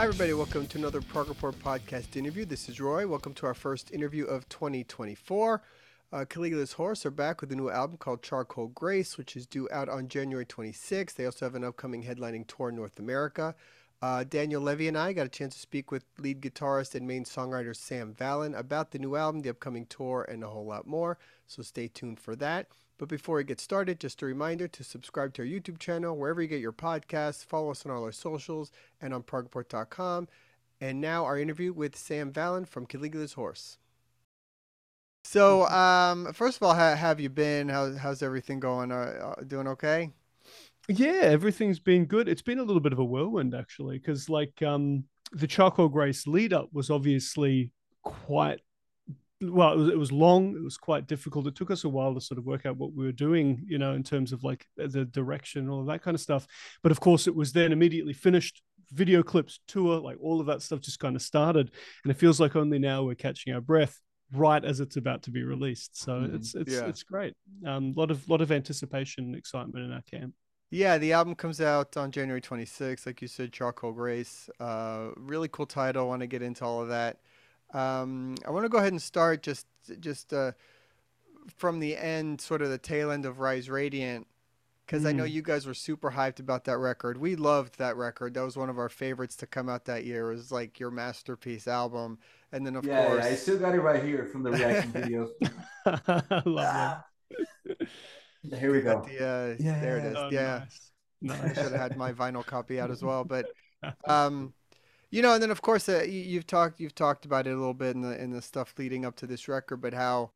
Hi, everybody. Welcome to another Prog Report podcast interview. This is Roie. Welcome to our first interview of 2024. Uh, Caligula's Horse are back with a new album called Charcoal Grace, which is due out on January 26th. They also have an upcoming headlining tour in North America. Uh, Daniel Levy and I got a chance to speak with lead guitarist and main songwriter Sam Vallen about the new album, the upcoming tour, and a whole lot more. So stay tuned for that. But before we get started, just a reminder to subscribe to our YouTube channel, wherever you get your podcasts, follow us on all our socials, and on progreport.com. And now our interview with Sam Vallen from Caligula's Horse. So, um, first of all, how have you been? How, how's everything going? Uh, uh, doing okay? Yeah, everything's been good. It's been a little bit of a whirlwind actually, because like um, the Charcoal Grace lead up was obviously quite well. It was, it was long. It was quite difficult. It took us a while to sort of work out what we were doing, you know, in terms of like the direction, all of that kind of stuff. But of course, it was then immediately finished. Video clips, tour, like all of that stuff just kind of started, and it feels like only now we're catching our breath right as it's about to be released. So mm, it's it's yeah. it's great. A um, lot of lot of anticipation and excitement in our camp. Yeah, the album comes out on January 26th, like you said, Charcoal Grace. Uh, really cool title. I want to get into all of that. Um, I want to go ahead and start just just uh, from the end, sort of the tail end of Rise Radiant, because mm. I know mm. you guys were super hyped about that record. We loved that record. That was one of our favorites to come out that year. It was like your masterpiece album. And then of yeah, course, yeah, I still got it right here from the reaction video. Love ah. Here we go. The, uh, yeah, there it is. Oh, yeah, nice. nice. I should have had my vinyl copy out as well. But, um, you know, and then of course uh, you, have talked you've talked about it a little bit in the in the stuff leading up to this record, but how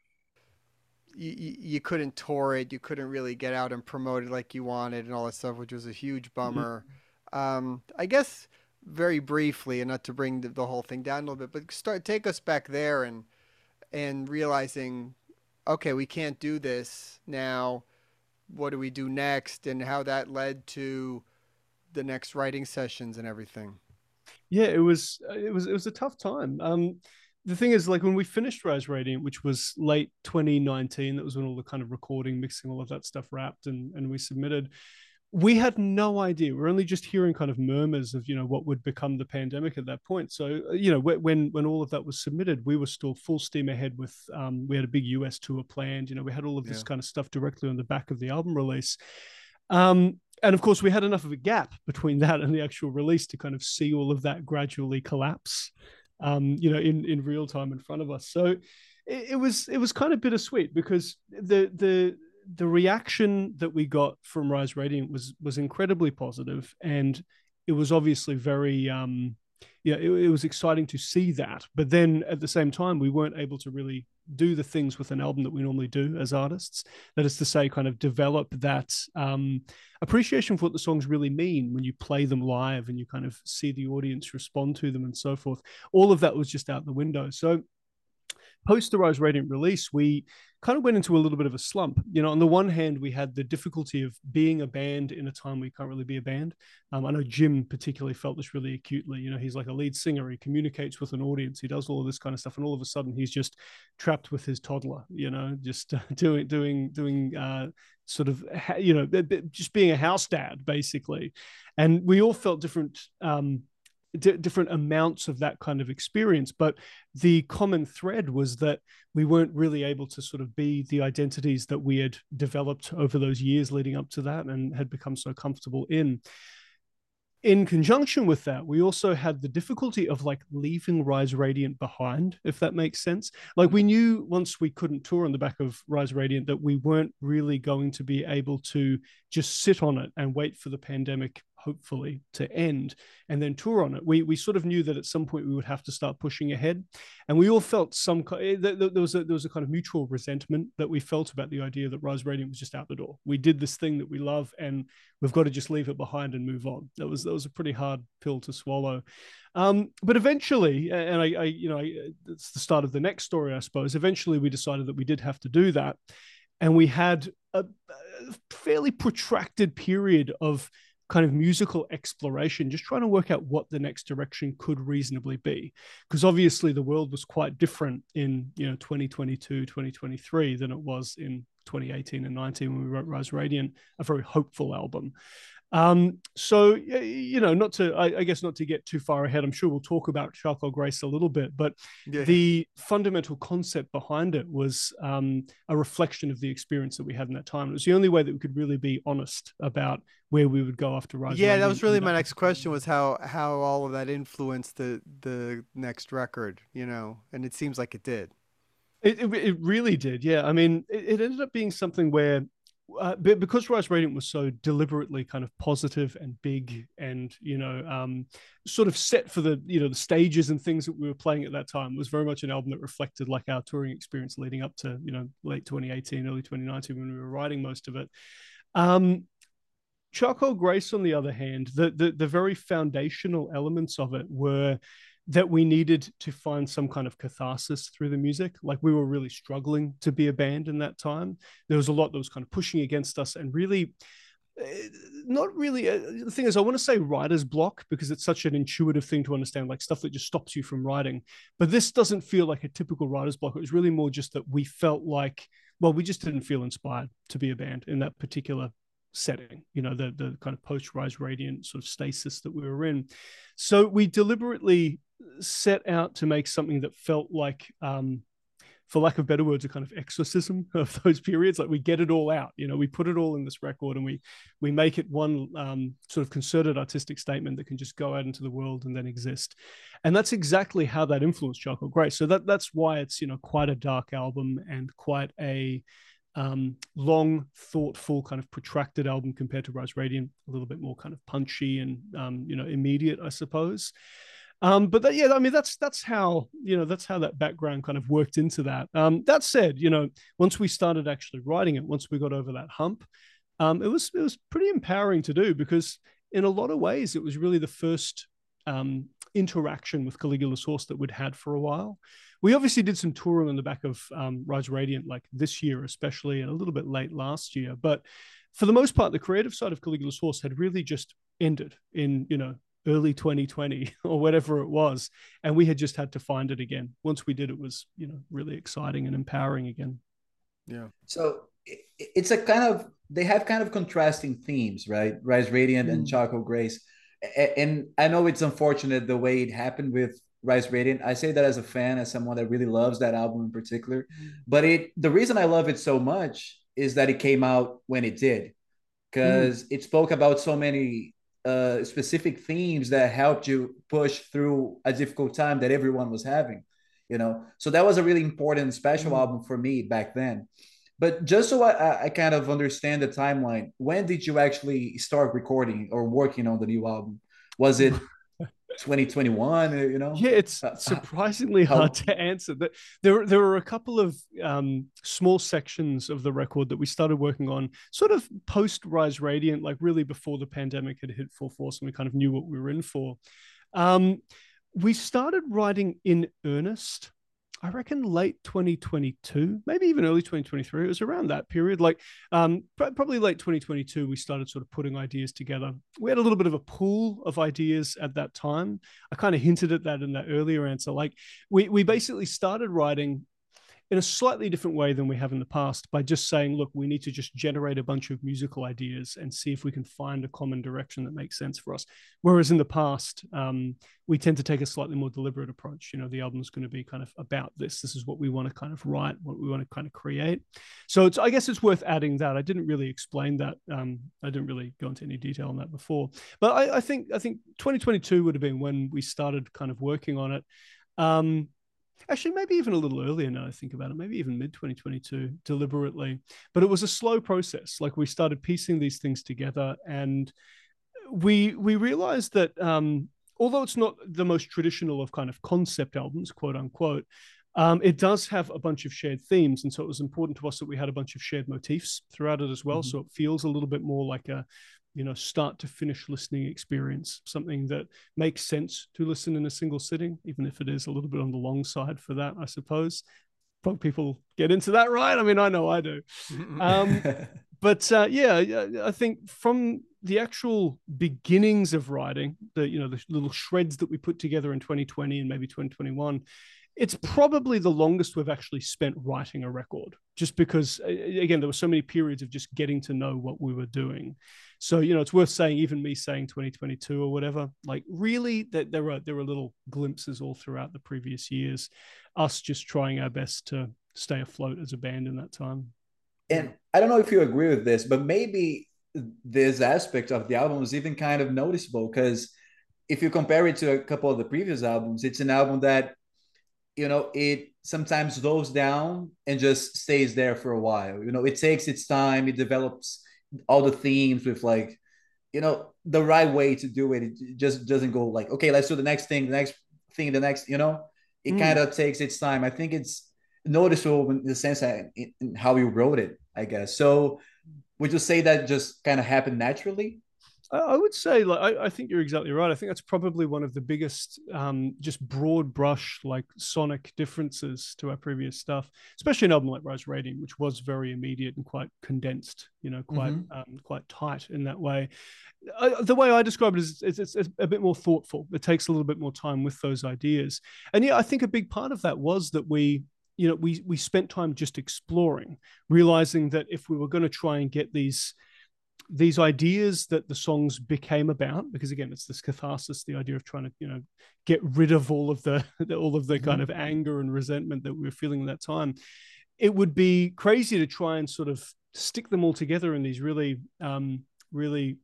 you, you couldn't tour it, you couldn't really get out and promote it like you wanted, and all that stuff, which was a huge mm-hmm. bummer. Mm-hmm. Um, I guess very briefly, and not to bring the, the whole thing down a little bit, but start take us back there and and realizing, okay, we can't do this now what do we do next and how that led to the next writing sessions and everything yeah it was it was it was a tough time um the thing is like when we finished rise radiant which was late 2019 that was when all the kind of recording mixing all of that stuff wrapped and and we submitted we had no idea. We're only just hearing kind of murmurs of you know what would become the pandemic at that point. So uh, you know when when all of that was submitted, we were still full steam ahead with. Um, we had a big US tour planned. You know we had all of this yeah. kind of stuff directly on the back of the album release. Um, and of course, we had enough of a gap between that and the actual release to kind of see all of that gradually collapse. Um, you know, in in real time in front of us. So it, it was it was kind of bittersweet because the the the reaction that we got from Rise Radiant was was incredibly positive, and it was obviously very um, yeah, it, it, was exciting to see that. But then at the same time, we weren't able to really do the things with an album that we normally do as artists. That is to say, kind of develop that um, appreciation for what the songs really mean when you play them live and you kind of see the audience respond to them and so forth. All of that was just out the window. So post the Rise Radiant release, we kind of went into a little bit of a slump. You know, on the one hand, we had the difficulty of being a band in a time we can't really be a band. Um, I know Jim particularly felt this really acutely. You know, he's like a lead singer, he communicates with an audience, he does all of this kind of stuff, and all of a sudden he's just trapped with his toddler. You know, just doing doing doing uh, sort of you know just being a house dad basically, and we all felt different. Um, d- different amounts of that kind of experience. But the common thread was that we weren't really able to sort of be the identities that we had developed over those years leading up to that and had become so comfortable in in conjunction with that, we also had the difficulty of like leaving Rise Radiant behind, if that makes sense. Like we knew once we couldn't tour on the back of Rise Radiant that we weren't really going to be able to just sit on it and wait for the pandemic hopefully to end. And then tour on it. We we sort of knew that at some point we would have to start pushing ahead. And we all felt some eh, there was a there was a kind of mutual resentment that we felt about the idea that rise radiant was just out the door. We did this thing that we love and we've got to just leave it behind and move on. That was that was a pretty hard pill to swallow. Um, but eventually and I, I you know I, it's the start of the next story i suppose. Eventually we decided that we did have to do that. And we had a, a fairly protracted period of kind of musical exploration, just trying to work out what the next direction could reasonably be. Because obviously the world was quite different in, you know, 2022, 2023 than it was in 2018 and 19 when we wrote Rise Radiant, a very hopeful album. Um, so you know, not to I, I, guess not to get too far ahead. I'm sure we'll talk about Charcoal Grace a little bit, but yeah. the fundamental concept behind it was um, a reflection of the experience that we had in that time. It was the only way that we could really be honest about where we would go after Rise. Yeah, that was really my next question was how how all of that influenced the the next record, you know, and it seems like it did. It, it, it really did, yeah. I mean, it, it ended up being something where uh, because Rise Radiant was so deliberately kind of positive and big, and you know, um, sort of set for the you know the stages and things that we were playing at that time, was very much an album that reflected like our touring experience leading up to you know late 2018, early 2019 when we were writing most of it. Um, Charcoal Grace, on the other hand, the, the the very foundational elements of it were that we needed to find some kind of catharsis through the music. Like we were really struggling to be a band in that time. There was a lot that was kind of pushing against us and really eh, not really uh, the thing is i want to say writer's block because it's such an intuitive thing to understand like stuff that just stops you from writing but this doesn't feel like a typical writer's block it was really more just that we felt like well we just didn't feel inspired to be a band in that particular setting, you know, the the kind of post rise radiant sort of stasis that we were in. So we deliberately set out to make something that felt like um, for lack of better words, a kind of exorcism of those periods. Like we get it all out, you know, we put it all in this record and we we make it one um, sort of concerted artistic statement that can just go out into the world and then exist. And that's exactly how that influenced Charcoal Grace. So that that's why it's you know quite a dark album and quite a um, long, thoughtful, kind of protracted album compared to Rise Radiant, a little bit more kind of punchy and um, you know immediate, I suppose. Um, but that, yeah, I mean that's that's how you know that's how that background kind of worked into that. Um, that said, you know, once we started actually writing it, once we got over that hump, um, it was it was pretty empowering to do because in a lot of ways it was really the first um, interaction with Caligula's Horse that we'd had for a while we obviously did some touring on the back of um, Rise Radiant, like this year, especially, and a little bit late last year. But for the most part, the creative side of Caligula's Horse had really just ended in, you know, early 2020 or whatever it was. And we had just had to find it again. Once we did, it was, you know, really exciting and empowering again. Yeah. So it's a kind of, they have kind of contrasting themes, right? Rise Radiant mm. and Charcoal Grace. And I know it's unfortunate the way it happened with Rise Radiant. I say that as a fan, as someone that really loves that album in particular. Mm. But it the reason I love it so much is that it came out when it did. Because mm. it spoke about so many uh, specific themes that helped you push through a difficult time that everyone was having, you know. So that was a really important, special mm. album for me back then. But just so I, I kind of understand the timeline, when did you actually start recording or working on the new album? Was it 2021 uh, you know? Yeah it's surprisingly hard to answer. That there there were a couple of um, small sections of the record that we started working on sort of post rise radiant like really before the pandemic had hit full force and we kind of knew what we were in for. Um, we started writing in earnest I reckon late 2022, maybe even early 2023. It was around that period, like um, probably late 2022. We started sort of putting ideas together. We had a little bit of a pool of ideas at that time. I kind of hinted at that in that earlier answer. Like we we basically started writing in a slightly different way than we have in the past by just saying, look, we need to just generate a bunch of musical ideas and see if we can find a common direction that makes sense for us. Whereas in the past, um, we tend to take a slightly more deliberate approach. You know, the album is going to be kind of about this. This is what we want to kind of write, what we want to kind of create. So I guess it's worth adding that. I didn't really explain that. Um, I didn't really go into any detail on that before. But I, I think I think 2022 would have been when we started kind of working on it. Um, actually maybe even a little earlier now i think about it maybe even mid 2022 deliberately. But it was a slow process. Like we started piecing these things together and we we realized that um, although it's not the most traditional of kind of concept albums quote unquote um, it does have a bunch of shared themes. And so it was important to us that we had a bunch of shared motifs throughout it as well. Mm-hmm. so it feels a little bit more like a you know start to finish listening experience something that makes sense to listen in a single sitting even if it is a little bit on the long side for that i suppose. But people get into that right? I mean i know i do. Um, but uh, yeah i think from the actual beginnings of writing the you know the little shreds that we put together in 2020 and maybe 2021 it's probably the longest we've actually spent writing a record just because again there were so many periods of just getting to know what we were doing. So you know it's worth saying even me saying 2022 or whatever like really that there were there were little glimpses all throughout the previous years us just trying our best to stay afloat as a band in that time. And i don't know if you agree with this but maybe this aspect of the album is even kind of noticeable because if you compare it to a couple of the previous albums it's an album that you know it sometimes goes down and just stays there for a while. You know it takes its time it develops all the themes with like you know the right way to do it. It just doesn't go like okay let's do the next thing the next thing the next you know? It mm. kind of takes its time. I think it's noticeable in the sense that in, in how you wrote it i guess. So would you say that just kind of happened naturally I would say, like, I, I, think you're exactly right. I think that's probably one of the biggest, um, just broad brush, like sonic differences to our previous stuff, especially an album like Rise Radiant, which was very immediate and quite condensed, you know, quite, mm-hmm. um, quite tight in that way. Uh, the way I describe it is it's, it's, it's a bit more thoughtful. It takes a little bit more time with those ideas. And yeah, I think a big part of that was that we, you know, we, we spent time just exploring, realizing that if we were going to try and get these, these ideas that the songs became about because again it's this catharsis the idea of trying to you know get rid of all of the all of the kind mm-hmm. of anger and resentment that we were feeling at that time it would be crazy to try and sort of stick them all together in these really um really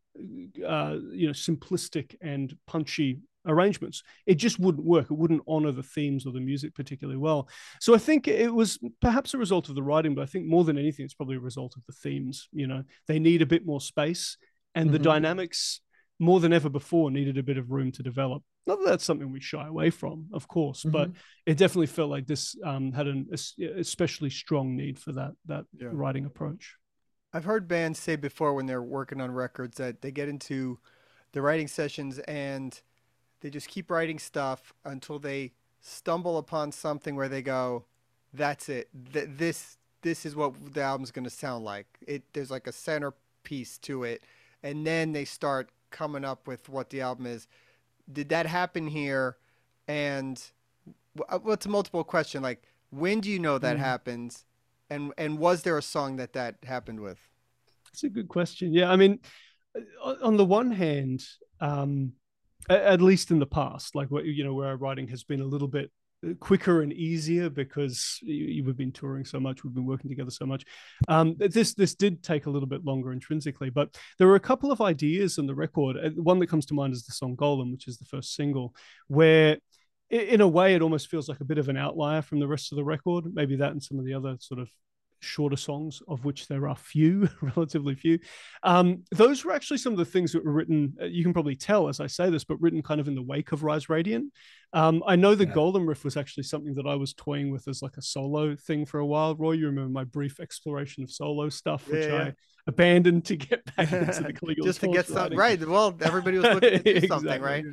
uh you know simplistic and punchy arrangements. It just wouldn't work. It wouldn't honor the themes or the music particularly well. So I think it was perhaps a result of the writing, but I think more than anything, it's probably a result of the themes. You know, they need a bit more space, and mm-hmm. the dynamics more than ever before needed a bit of room to develop. Not that that's something we shy away from, of course, mm-hmm. but it definitely felt like this um, had an especially strong need for that that yeah. writing approach. I've heard bands say before when they're working on records that they get into the writing sessions and they just keep writing stuff until they stumble upon something where they go, "That's it. Th- this this is what the album's going to sound like." It there's like a centerpiece to it, and then they start coming up with what the album is. Did that happen here? And uh, well, it's a multiple question. Like, when do you know that mm. happens? And and was there a song that that happened with? That's a good question. Yeah, I mean, uh, on the one hand, um, at least in the past, like what you know, where our writing has been a little bit uh, quicker and easier because have been touring so much, we've been working together so much. Um, this this did take a little bit longer intrinsically, but there were a couple of ideas in the record. One that comes to mind is the song "Golem," which is the first single, where in a way it almost feels like a bit of an outlier from the rest of the record. Maybe that and some of the other sort of shorter songs, of which there are few, relatively few. Um, those were actually some of the things that were written. Uh, you can probably tell as I say this, but written kind of in the wake of Rise Radiant. Um, I know the yeah. Golem riff was actually something that I was toying with as like a solo thing for a while. Roie, you remember my brief exploration of solo stuff, which yeah. I abandoned to get back into the Caligula's just to get something right. Well, everybody was looking to do exactly. something, right?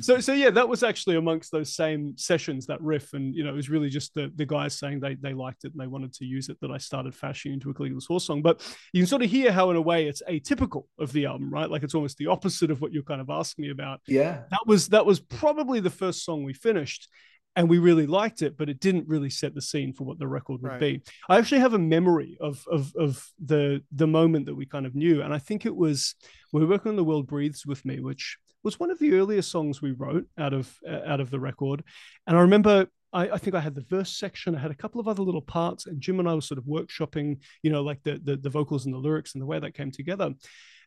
So, so yeah, that was actually amongst those same sessions that riff, and you know, it was really just the the guys saying they they liked it and they wanted to use it that I started fashioning into a Caligula's horse song. But you can sort of hear how, in a way, it's atypical of the album, right? Like it's almost the opposite of what you're kind of asking me about. Yeah, that was that was probably the first song we finished and we really liked it, but it didn't really set the scene for what the record would right. be. I actually have a memory of, of of the the moment that we kind of knew, and I think it was we were working on "The World Breathes with Me," which was one of the earlier songs we wrote out of uh, out of the record, and I remember. I, I, think I had the verse section. I had a couple of other little parts, and Jim and I were sort of workshopping, you know, like the, the the vocals and the lyrics and the way that came together.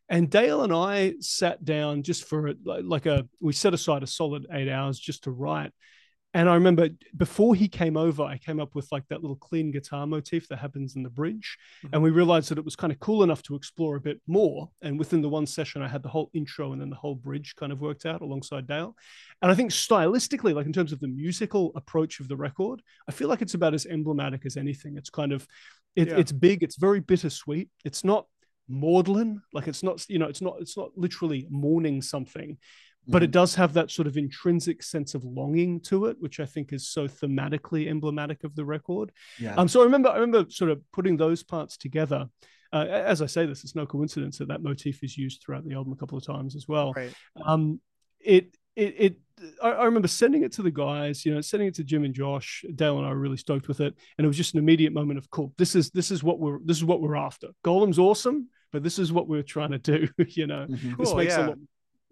And Dale and I sat down just for like a we set aside a solid eight hours just to write. And I remember before he came over, I came up with like that little clean guitar motif that happens in the bridge. Mm-hmm. And we realized that it was kind of cool enough to explore a bit more. And within the one session, I had the whole intro and then the whole bridge kind of worked out alongside Dale. And I think stylistically, like in terms of the musical approach of the record, I feel like it's about as emblematic as anything. It's kind of, it, yeah. it's big, it's very bittersweet. It's not maudlin like it's not you know it's not it's not literally mourning something but mm-hmm. it does have that sort of intrinsic sense of longing to it, which I think is so thematically emblematic of the record. Yeah. Um, so I remember, I remember sort of putting those parts together. Uh, as I say this, it's no coincidence that that motif is used throughout the album a couple of times as well. Right. Um, it it, it I, I, remember sending it to the guys, you know, sending it to Jim and Josh. Dale and I were really stoked with it, and it was just an immediate moment of cool. This is this is what we're this is what we're after. Golem's awesome, but this is what we're trying to do. You know, mm-hmm. this makes yeah. a lot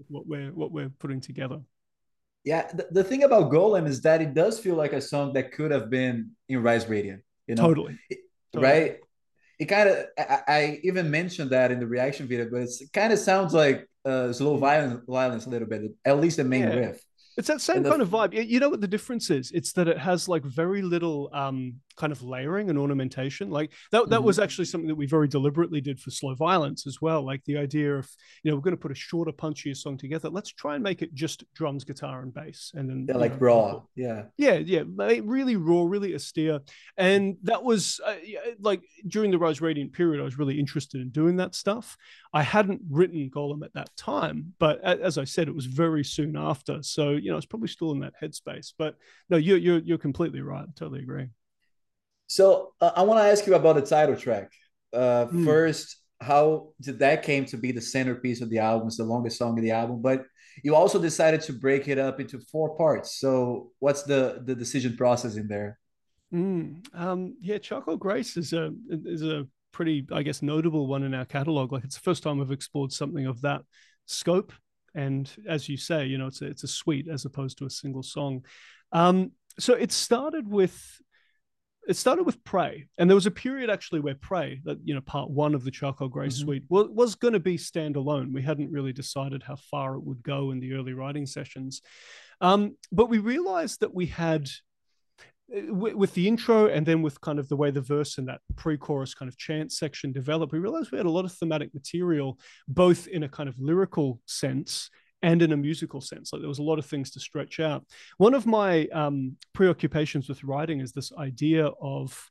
what we're what we're putting together. Yeah, the, the thing about Golem is that it does feel like a song that could have been in Rise Radiant. You know, totally, it, totally. right? It kind of I, I, even mentioned that in the reaction video, but it kind of sounds like uh, slow violence, violence a little bit, at least the main yeah. riff. It's that same kind of vibe. You know what the difference is? It's that it has like very little um, kind of layering and ornamentation. Like that, that mm-hmm. was actually something that we very deliberately did for slow violence as well. Like the idea of, you know, we're going to put a shorter, punchier song together. Let's try and make it just drums, guitar, and bass. And then yeah, like know, raw. Yeah. Yeah. Yeah. Really raw, really austere. And that was uh, like during the Rise Radiant period, I was really interested in doing that stuff. I hadn't written Golem at that time, but as I said, it was very soon after. So, you know, it's probably still in that headspace. But no, you're you're you're completely right. I totally agree. So uh, I want to ask you about the title track. Uh, mm. First, how did that came to be the centerpiece of the album? It's the longest song of the album, but you also decided to break it up into four parts. So what's the the decision process in there? Mm, um, yeah, Charcoal Grace is a is a pretty, I guess, notable one in our catalog. Like it's the first time we've explored something of that scope and as you say, you know, it's a, it's a suite as opposed to a single song. Um, so it started with it started with Prey, and there was a period actually where Prey, that you know, part one of the Charcoal Grace mm-hmm. suite, was, was going to be standalone. We hadn't really decided how far it would go in the early writing sessions, um, but we realized that we had with the intro and then with kind of the way the verse and that pre-chorus kind of chant section developed, we realized we had a lot of thematic material, both in a kind of lyrical sense and in a musical sense. Like there was a lot of things to stretch out. One of my um, preoccupations with writing is this idea of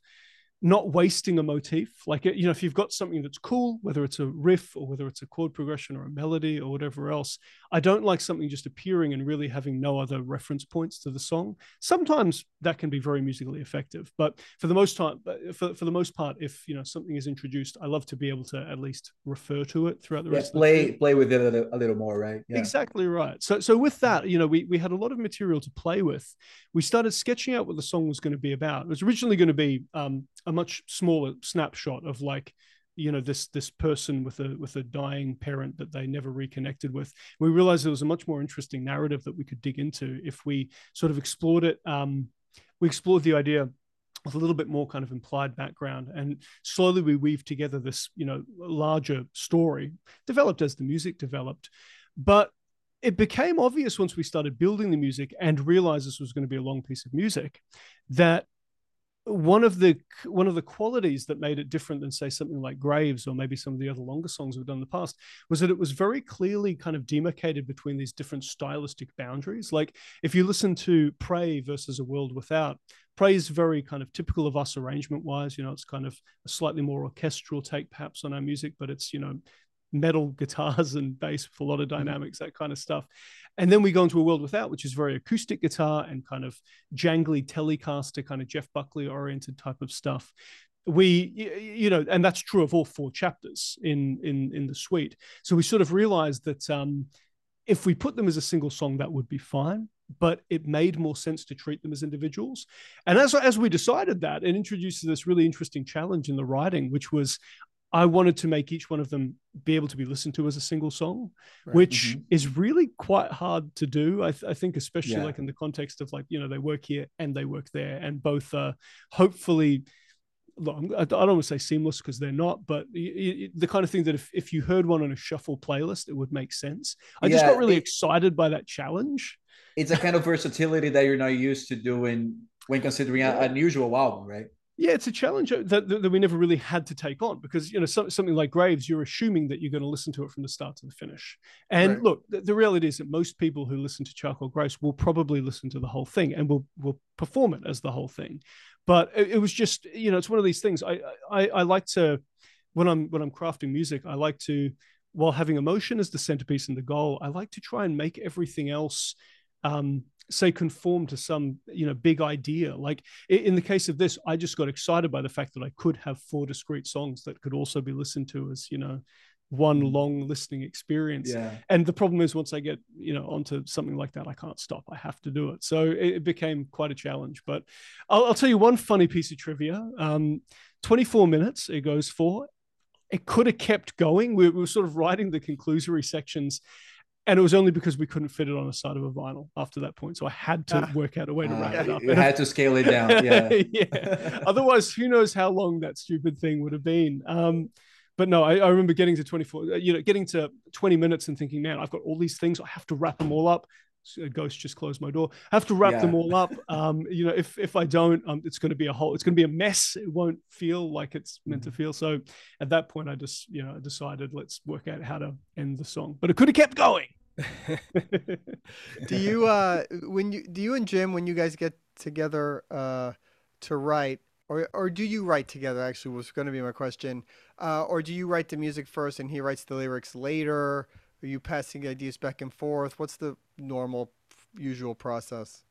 not wasting a motif. Like, you know, if you've got something that's cool, whether it's a riff or whether it's a chord progression or a melody or whatever else, I don't like something just appearing and really having no other reference points to the song. Sometimes that can be very musically effective, but for the most part, for, for the most part, if you know something is introduced, I love to be able to at least refer to it throughout the yeah, rest. Play of the play with it a little, a little more, right? Yeah. Exactly right. So so with that, you know, we we had a lot of material to play with. We started sketching out what the song was going to be about. It was originally going to be um, a much smaller snapshot of like you know this this person with a with a dying parent that they never reconnected with. We realized there was a much more interesting narrative that we could dig into if we sort of explored it um we explored the idea with a little bit more kind of implied background and slowly we weave together this you know larger story developed as the music developed. But it became obvious once we started building the music and realized this was going to be a long piece of music that one of the one of the qualities that made it different than say something like graves or maybe some of the other longer songs we've done in the past was that it was very clearly kind of demarcated between these different stylistic boundaries. Like if you listen to prey versus a world without prey is very kind of typical of us arrangement wise you know it's kind of a slightly more orchestral take perhaps on our music but it's you know metal guitars and bass with a lot of mm-hmm. dynamics, that kind of stuff. And then we go into a world without, which is very acoustic guitar and kind of jangly Telecaster, kind of Jeff Buckley oriented type of stuff. We, you know, and that's true of all four chapters in in in the suite. So we sort of realized that um, if we put them as a single song, that would be fine. But it made more sense to treat them as individuals. And as, as we decided that, it introduces this really interesting challenge in the writing, which was I wanted to make each one of them be able to be listened to as a single song, right. which mm-hmm. is really quite hard to do. I, th- I think, especially yeah. like in the context of like, you know, they work here and they work there, and both uh, hopefully, I don't want to say seamless because they're not, but the kind of thing that if, if you heard one on a shuffle playlist, it would make sense. I yeah, just got really it, excited by that challenge. It's a kind of versatility that you're not used to doing when considering yeah. an unusual album, right? Yeah, it's a challenge that, that, that, we never really had to take on because you know so, something like Graves, you're assuming that you're going to listen to it from the start to the finish. And right. look, the, the, reality is that most people who listen to Charcoal Grace will probably listen to the whole thing and will will perform it as the whole thing. But it, it was just you know it's one of these things. I, I I like to when I'm when I'm crafting music, I like to while having emotion as the centerpiece and the goal, I like to try and make everything else um, say conform to some you know big idea like in the case of this i just got excited by the fact that i could have four discrete songs that could also be listened to as you know one long listening experience. Yeah. And the problem is once I get, you know, onto something like that, I can't stop. I have to do it. So it, it became quite a challenge. But I'll, I'll, tell you one funny piece of trivia. Um, 24 minutes it goes for. It could have kept going. We, we were sort of writing the conclusory sections and it was only because we couldn't fit it on the side of a vinyl after that point. So I had to uh, work out a way to wrap uh, it up. You had to scale it down. Yeah. yeah. Otherwise, who knows how long that stupid thing would have been. Um, but no, I, I, remember getting to 24, uh, you know, getting to 20 minutes and thinking, man, I've got all these things. I have to wrap them all up. A ghost just closed my door. I have to wrap yeah. them all up. Um, you know, if if I don't, um, it's going to be a whole. It's going to be a mess. It won't feel like it's meant to mm-hmm. feel. So at that point, I just you know decided let's work out how to end the song. But it could have kept going. do you uh when you do you and Jim when you guys get together uh to write or or do you write together? Actually, was going to be my question. Uh, or do you write the music first and he writes the lyrics later? Are you passing ideas back and forth? What's the normal, usual process?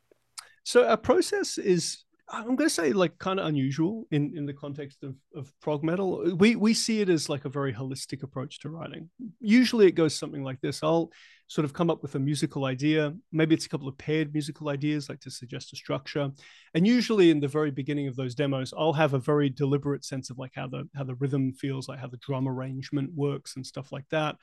So our process is I'm going to say like kind of unusual in in the context of of prog metal. We we see it as like a very holistic approach to writing. Usually it goes something like this. I'll sort of come up with a musical idea. Maybe it's a couple of paired musical ideas, like to suggest a structure. And usually in the very beginning of those demos, I'll have a very deliberate sense of like how the how the rhythm feels, like how the drum arrangement works and stuff like that.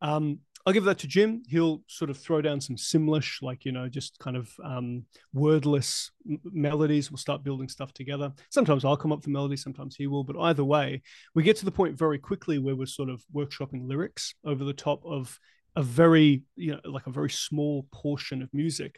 Um, I'll give that to Jim. He'll sort of throw down some Simlish, like, you know, just kind of um, wordless m- melodies. We'll start building stuff together. Sometimes I'll come up with the melody, sometimes he will. But either way, we get to the point very quickly where we're sort of workshopping lyrics over the top of a very you know like a very small portion of music.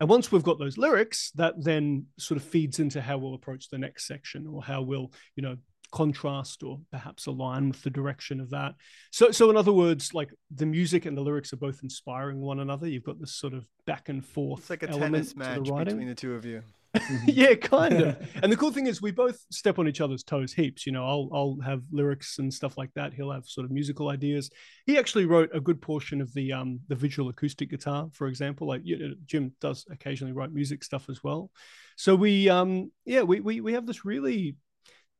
And once we've got those lyrics that then sort of feeds into how we'll approach the next section or how we'll you know contrast or perhaps align with the direction of that. So so in other words like the music and the lyrics are both inspiring one another. You've got this sort of back and forth it's like a tennis match the between the two of you Mm-hmm. yeah, kind of. and the cool thing is, we both step on each other's toes heaps. You know, I'll I'll have lyrics and stuff like that. He'll have sort of musical ideas. He actually wrote a good portion of the um the visual acoustic guitar, for example. Like you know, Jim does occasionally write music stuff as well. So we um yeah we we we have this really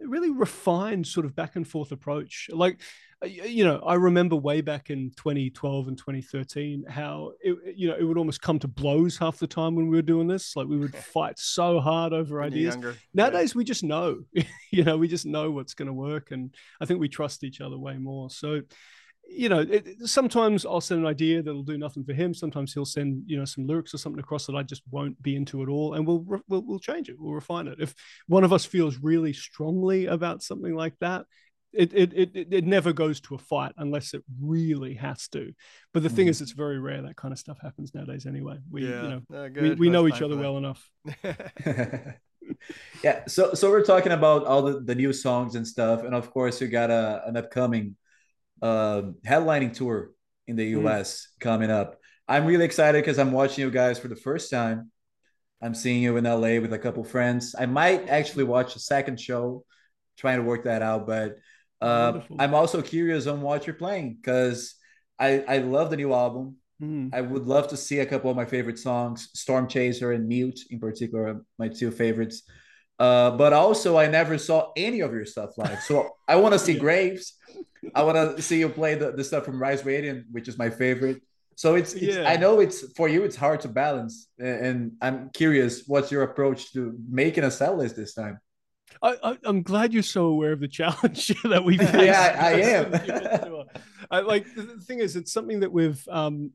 really refined sort of back and forth approach. Like you know, I remember way back in 2012 and 2013 how it, you know it would almost come to blows half the time when we were doing this. Like we would fight so hard over ideas. Nowadays, yeah. we just know, you know, we just know what's going to work, and I think we trust each other way more. So, you know, it, sometimes I'll send an idea that'll do nothing for him. Sometimes he'll send you know some lyrics or something across that I just won't be into at all, and we'll we'll, we'll change it. We'll refine it. If one of us feels really strongly about something like that, it, it it it never goes to a fight unless it really has to. But the mm. thing is, it's very rare that kind of stuff happens nowadays. Anyway, we yeah. you know uh, we, we know each other well enough. yeah. So so we're talking about all the, the new songs and stuff, and of course you got a an upcoming uh, headlining tour in the U.S. Mm. coming up. I'm really excited because I'm watching you guys for the first time. I'm seeing you in LA with a couple friends. I might actually watch a second show, trying to work that out, but uh, I'm also curious on what you're playing because I, I love the new album. Mm. I would love to see a couple of my favorite songs, Storm Chaser and Mute in particular, my two favorites. Uh, but also, I never saw any of your stuff live. So I want to see Graves. I want to see you play the, the stuff from Rise Radiant, which is my favorite. So it's, it's yeah. I know it's for you, it's hard to balance. And I'm curious, what's your approach to making a set list this time? I, am glad you're so aware of the challenge that we've yeah, I, I am. I, like the thing is, it's something that we've um,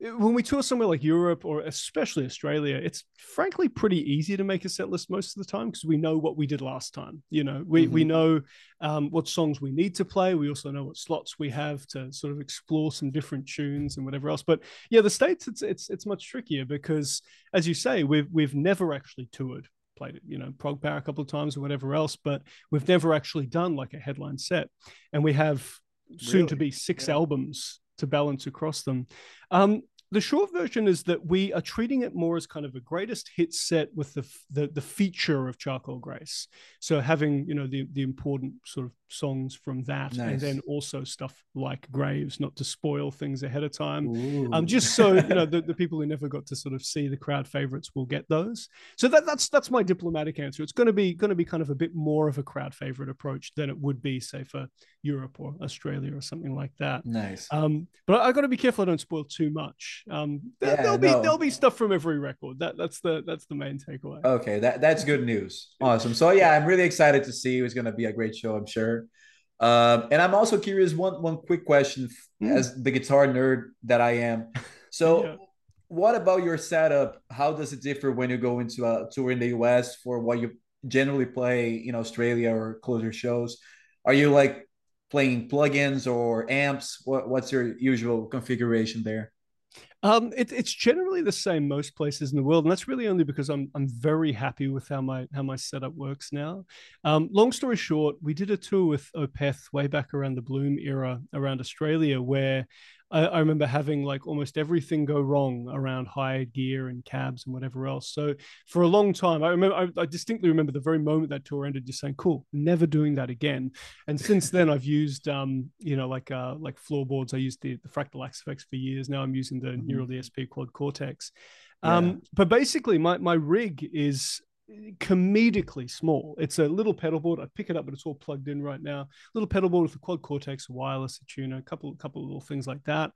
when we tour somewhere like Europe or especially Australia, it's frankly pretty easy to make a set list most of the time because we know what we did last time. You know, we mm-hmm. we know um, what songs we need to play. We also know what slots we have to sort of explore some different tunes and whatever else. But yeah, the states it's it's it's much trickier because, as you say, we've we've never actually toured played it, you know, Prog Power a couple of times or whatever else, but we've never actually done like a headline set. And we have soon really? to be six yeah. albums to balance across them. Um, the short version is that we are treating it more as kind of a greatest hit set with the the, the feature of Charcoal Grace. So having you know the the important sort of songs from that, nice. and then also stuff like Graves, not to spoil things ahead of time. Um, just so you know the, the people who never got to sort of see the crowd favorites will get those. So that that's that's my diplomatic answer. It's going to be going to be kind of a bit more of a crowd favorite approach than it would be, say, for Europe or Australia or something like that. Nice. Um, but I, I got to be careful I don't spoil too much. Um, there, yeah, there'll be there'll be stuff from every record. That that's the that's the main takeaway. Okay, that that's good news. Awesome. So yeah, I'm really excited to see. It's going to be a great show, I'm sure. Um, and I'm also curious. One one quick question, mm. as the guitar nerd that I am. So. yeah. What about your setup? How does it differ when you go into a tour in the US for what you generally play in Australia or closer shows? Are you like playing plugins or amps? What, what's your usual configuration there? Um, it, it's generally the same most places in the world, and that's really only because I'm I'm very happy with how my how my setup works now. Um, long story short, we did a tour with Opeth way back around the Bloom era around Australia, where I, I, remember having like almost everything go wrong around hired gear and cabs and whatever else. So for a long time, I remember I, I, distinctly remember the very moment that tour ended, just saying, "Cool, never doing that again." And since then, I've used um, you know, like uh, like floorboards. I used the, the Fractal Axe-Fx for years. Now I'm using the mm-hmm. Neural DSP Quad Cortex. Um. But basically, my my rig is comedically small. It's a little pedal board. I pick it up, but it's all plugged in right now. Little pedal board with a quad cortex, wireless, a tuner, a couple, couple of little things like that.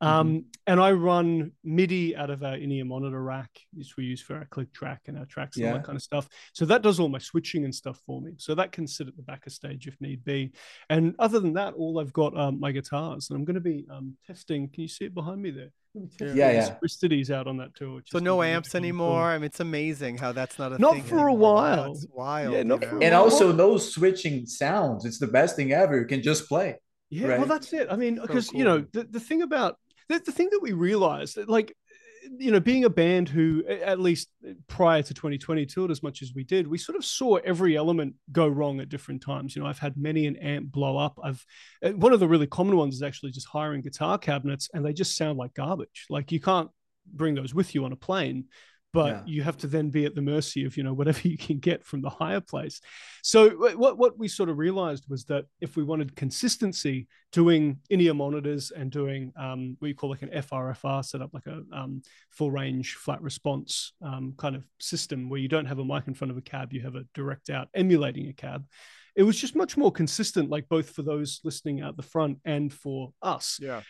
Um, mm-hmm. And I run MIDI out of our in-ear monitor rack, which we use for our click track and our tracks and yeah. all that kind of stuff. So that does all my switching and stuff for me. So that can sit at the back of stage if need be. And other than that, all I've got um, my guitars, and I'm going to be um, testing. Can you see it behind me there? yeah, yeah. Christides out on that tour. So no amps anymore. I mean, it's amazing how that's not a thing. not thing for anymore. a while. It's wild. Yeah, not for and also no switching sounds. It's the best thing ever. You can just play. Yeah, right? well, that's it. I mean, because so cool. you know the, the thing about the, the thing that we realized, like you know, being a band who, at least prior to 2020, toured as much as we did, we sort of saw every element go wrong at different times. You know, I've had many an amp blow up. I've uh, one of the really common ones is actually just hiring guitar cabinets, and they just sound like garbage. Like you can't bring those with you on a plane but yeah. you have to then be at the mercy of you know whatever you can get from the hire place. So what what we sort of realized was that if we wanted consistency doing in-ear monitors and doing um, what you call like an frfr set up like a um, full range flat response um, kind of system where you don't have a mic in front of a cab you have a direct out emulating a cab it was just much more consistent like both for those listening out the front and for us. Yeah.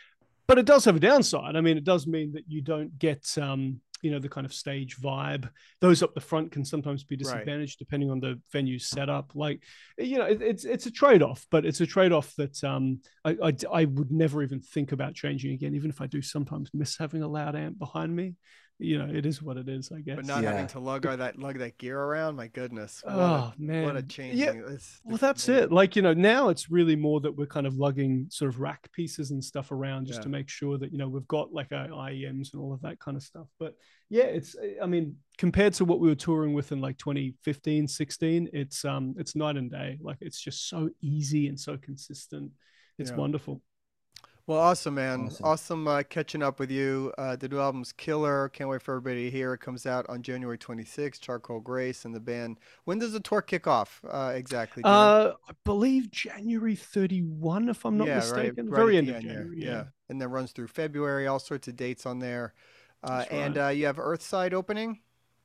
But it does have a downside. I mean it does mean that you don't get um, you know the kind of stage vibe. Those up the front can sometimes be disadvantaged right. depending on the venue setup. Like you know it, it's it's a trade-off but it's a trade-off that um I, I, I would never even think about changing again even if i do sometimes miss having a loud amp behind me you know, it is what it is, I guess. But not yeah. having to lug all that lug that gear around, my goodness. What oh a, man, what a change! Yeah. It's, well, that's amazing. it. Like you know, now it's really more that we're kind of lugging sort of rack pieces and stuff around just yeah. to make sure that you know we've got like our IEMs and all of that kind of stuff. But yeah, it's I mean, compared to what we were touring with in like 2015, 16, it's um it's night and day. Like it's just so easy and so consistent. It's yeah. wonderful. Well, awesome, man. Awesome, awesome uh, catching up with you. Uh, the new album's killer. Can't wait for everybody to hear. It comes out on January 26th. Charcoal Grace and the band. When does the tour kick off uh, exactly? Uh, I believe January 31, if I'm not yeah, mistaken. Right, right Very end, of January. Yeah. yeah. And then runs through February. All sorts of dates on there. Uh, right. And uh, you have Earthside opening?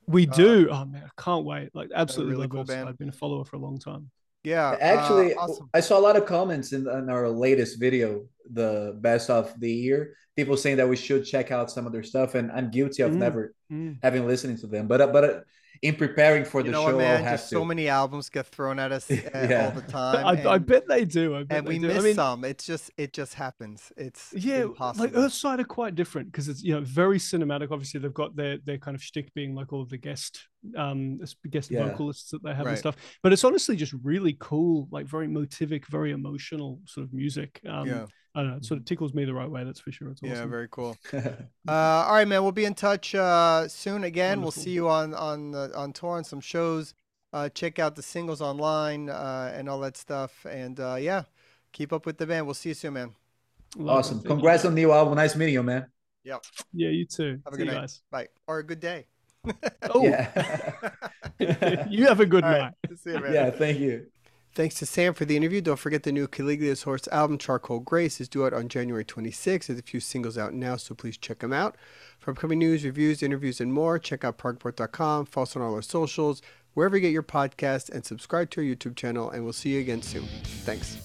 We do. oh, man. I can't wait. Like, absolutely really cool band. I've been a follower for a long time. Yeah. Actually, awesome. I saw a lot of comments in, in our latest video the best of the year. People saying that we should check out some of their stuff, and I'm guilty of mm, never mm. having listened to them. But uh, but uh, in preparing for you the show, what, man, just so many albums get thrown at us uh, yeah. all the time. I, and, I, bet they do. Bet and we do. miss I mean, some. It's just it just happens. It's yeah, impossible. like Earthside are quite different because it's you know very cinematic. Obviously, they've got their their kind of shtick being like all of the guest um guest yeah. vocalists that they have right. and stuff. But it's honestly just really cool, like very motivic, very emotional sort of music. Um, yeah. I don't know. It sort of tickles me the right way. That's for sure. It's awesome. Yeah, very cool. uh, all right, man. We'll be in touch uh, soon. Again, Wonderful. we'll see you on on on tour and some shows. Uh, check out the singles online uh, and all that stuff. And uh, yeah, keep up with the band. We'll see you soon, man. Love awesome. Congrats on the new album. Nice meeting you, man. Yeah. Yeah, you too. Have a See good you night. guys. Bye. Or a good day. Oh, Yeah. you have a good All night. right. See you, man. yeah, thank you. Thanks to Sam for the interview. Don't forget the new Caligula's Horse album, Charcoal Grace, is due out on January 26th. There's a few singles out now, so please check them out. For upcoming news, reviews, interviews, and more, check out progreport.com, follow us on all our socials, wherever you get your podcasts, and subscribe to our YouTube channel, and we'll see you again soon. Thanks.